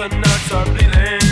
and nuts are bleeding.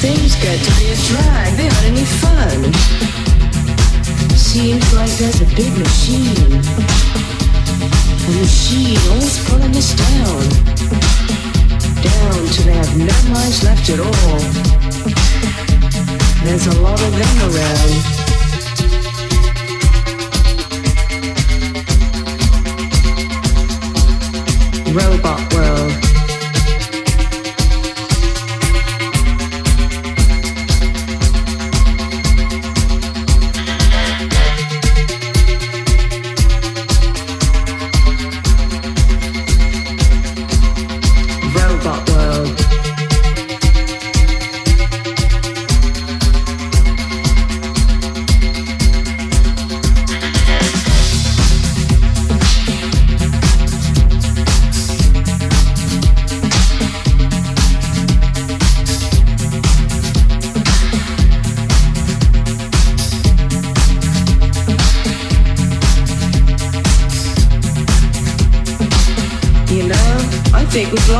Things get to be a drag, they aren't any fun. Seems like there's a big machine. A machine always pulling us down. Down till they have no minds left at all. There's a lot of them around. Robot World.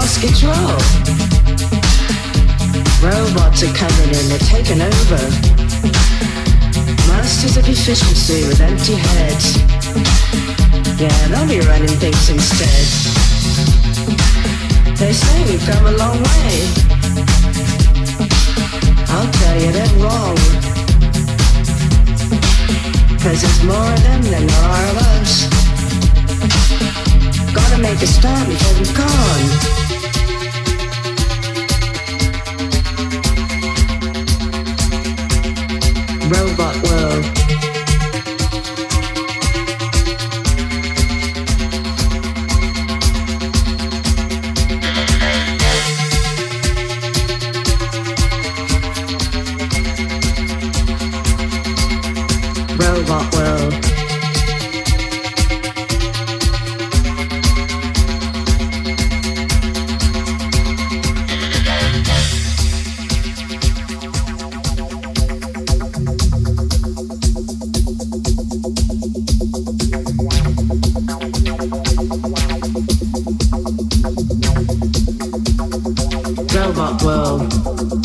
Lost control. Robots are coming in, they're taking over. Masters of efficiency with empty heads. Yeah, they'll be running things instead. They say we've come a long way. I'll tell you they're wrong. Cause there's more of them than there are of us. Gotta make a start before we're gone. Robot world. Robot world.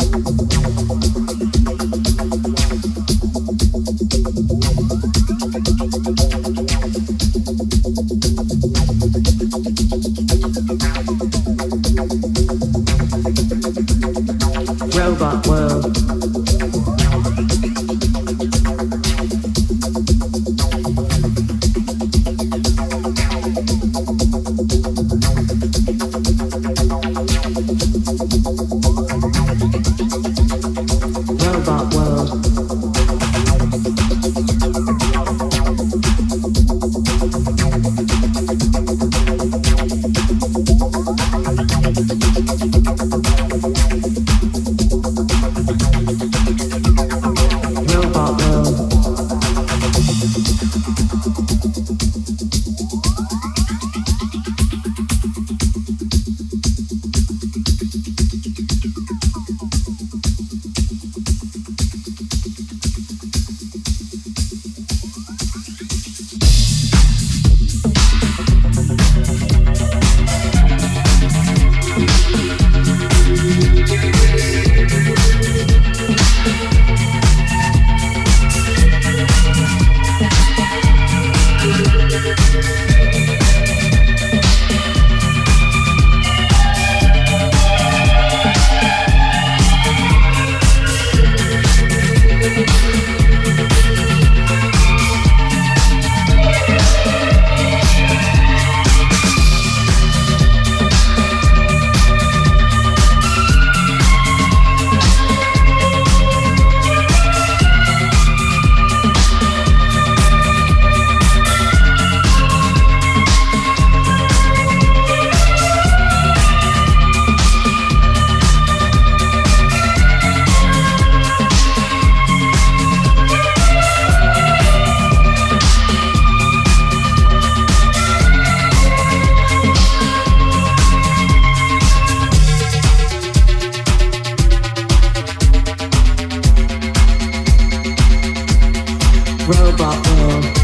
Robot.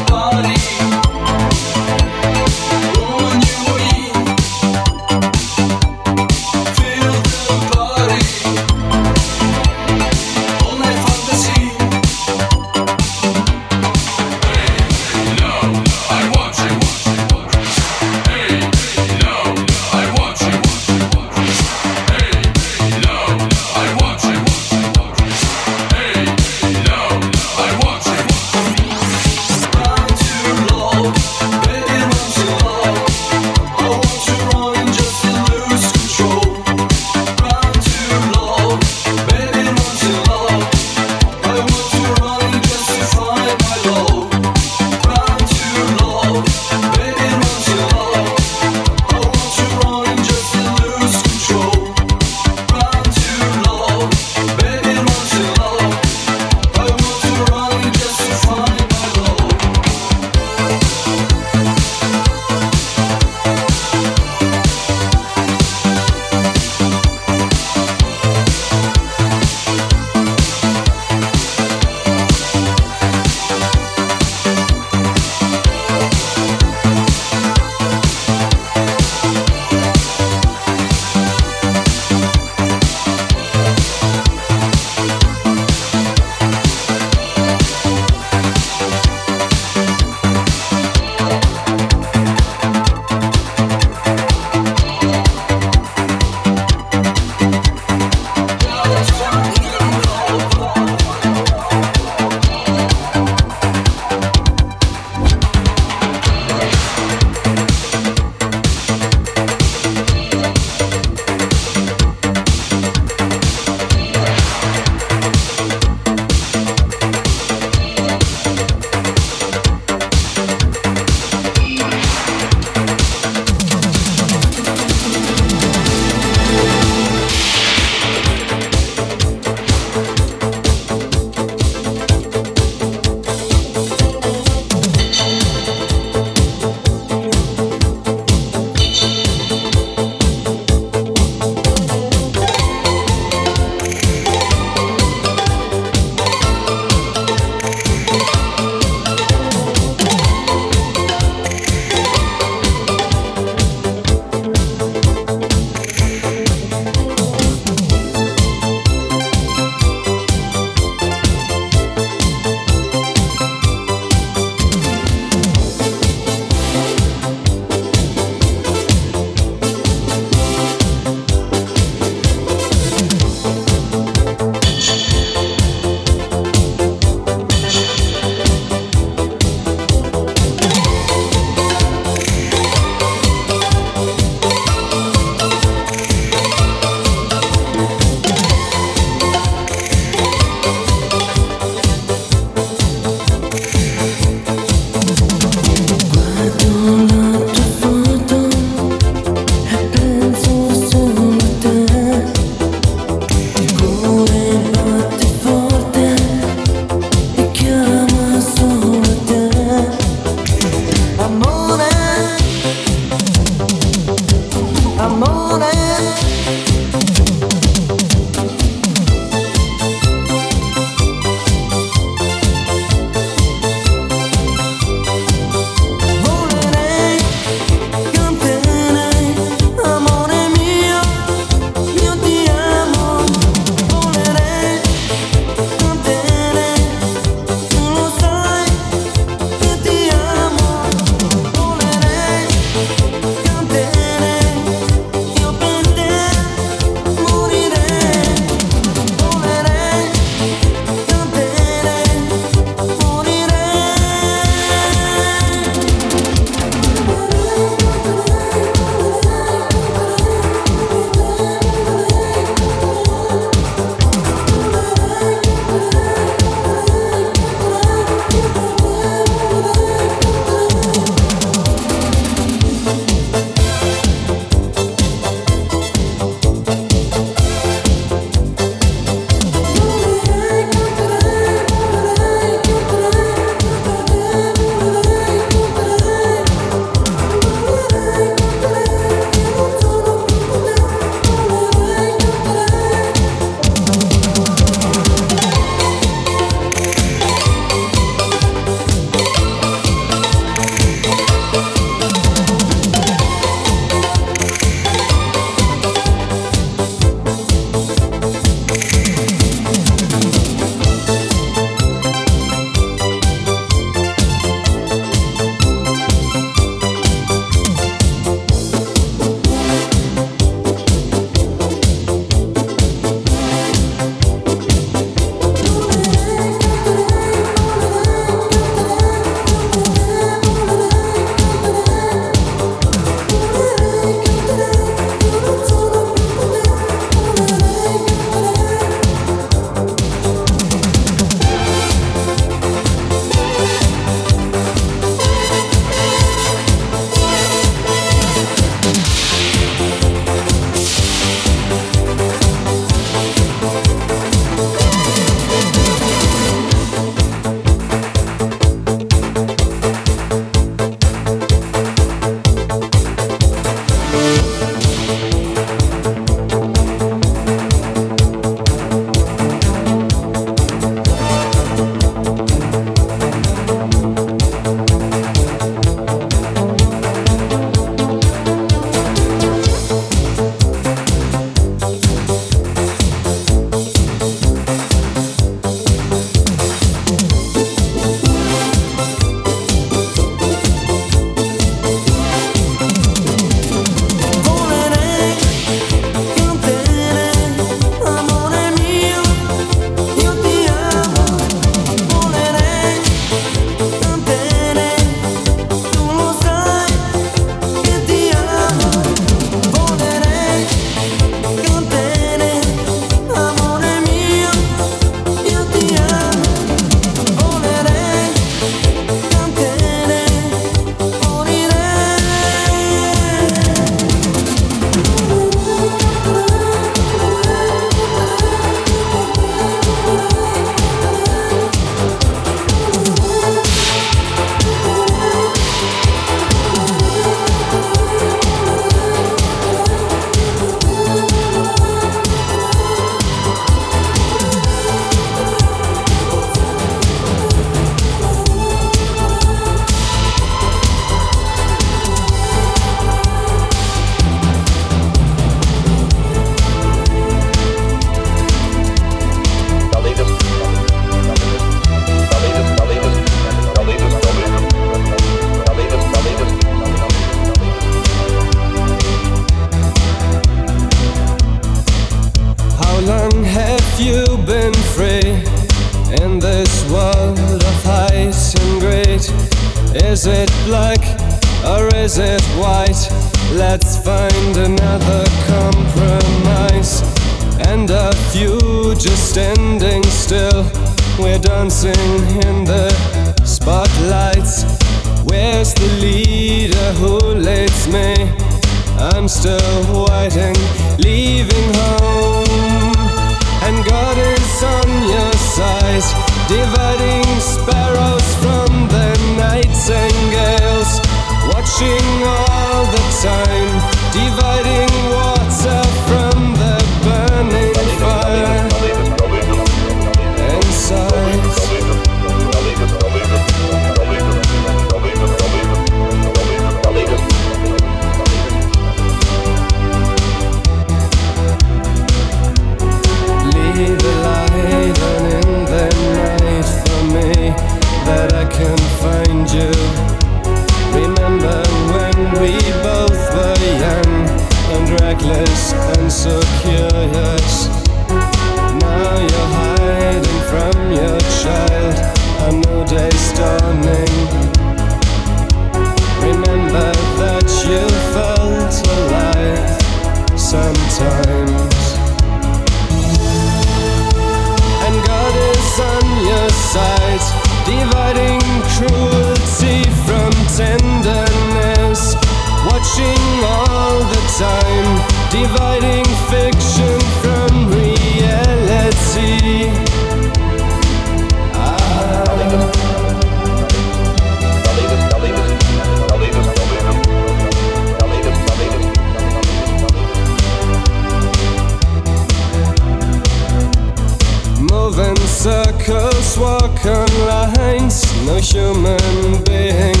Human being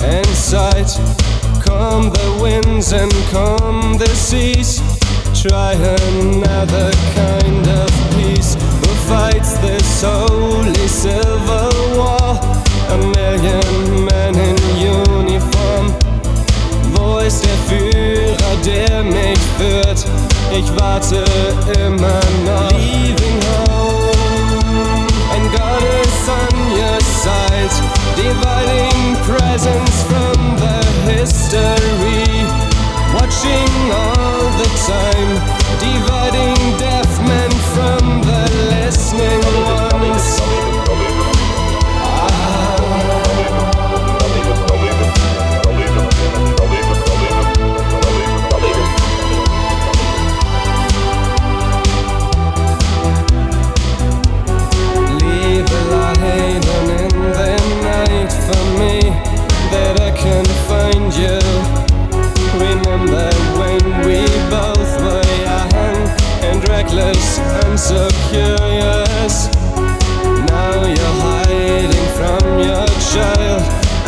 in sight. Calm the winds and calm the seas. Try another kind of peace. Who fights this holy civil war? A million men in uniform. Wo ist der Führer, der mich führt? Ich warte immer noch. Leaving home, dividing presence from the history. Watching all the time, dividing deaf men from the listening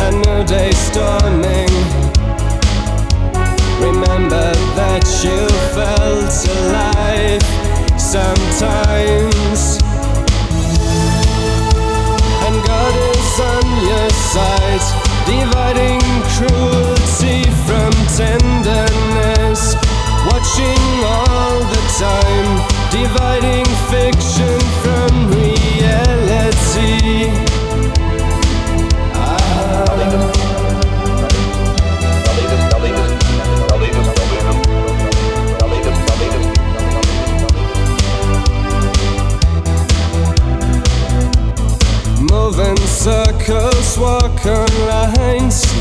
A new day's dawning. Remember that you felt alive sometimes. And God is on your side, dividing cruelty from tenderness.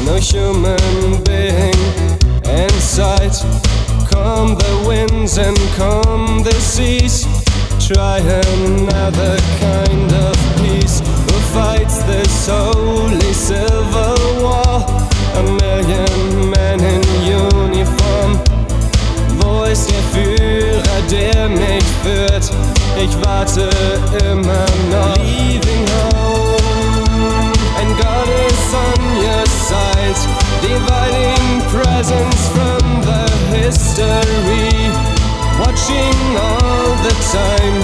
No human being in sight. Calm the winds and calm the seas. Try another kind of peace. Who fights this holy civil war? A million men in uniform. Wo ist der Führer, der mich führt? Ich warte immer noch. Leaving home, side, dividing presence from the history. Watching all the time,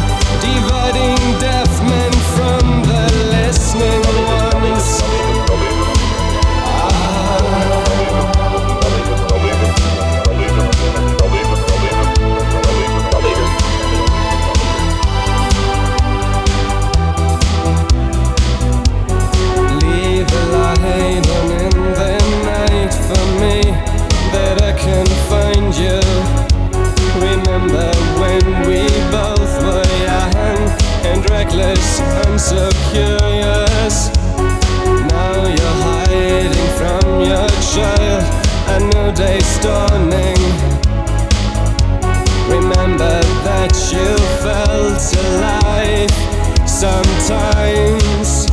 dividing deaf men from the listening so curious. Now you're hiding from your child. A new day's dawning. Remember that you felt alive sometimes.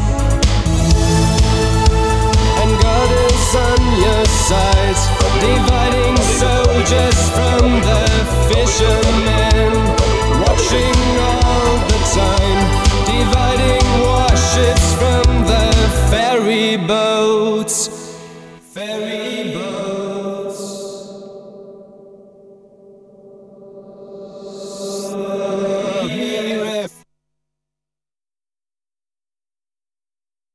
And God is on your side, dividing soldiers from the fisher.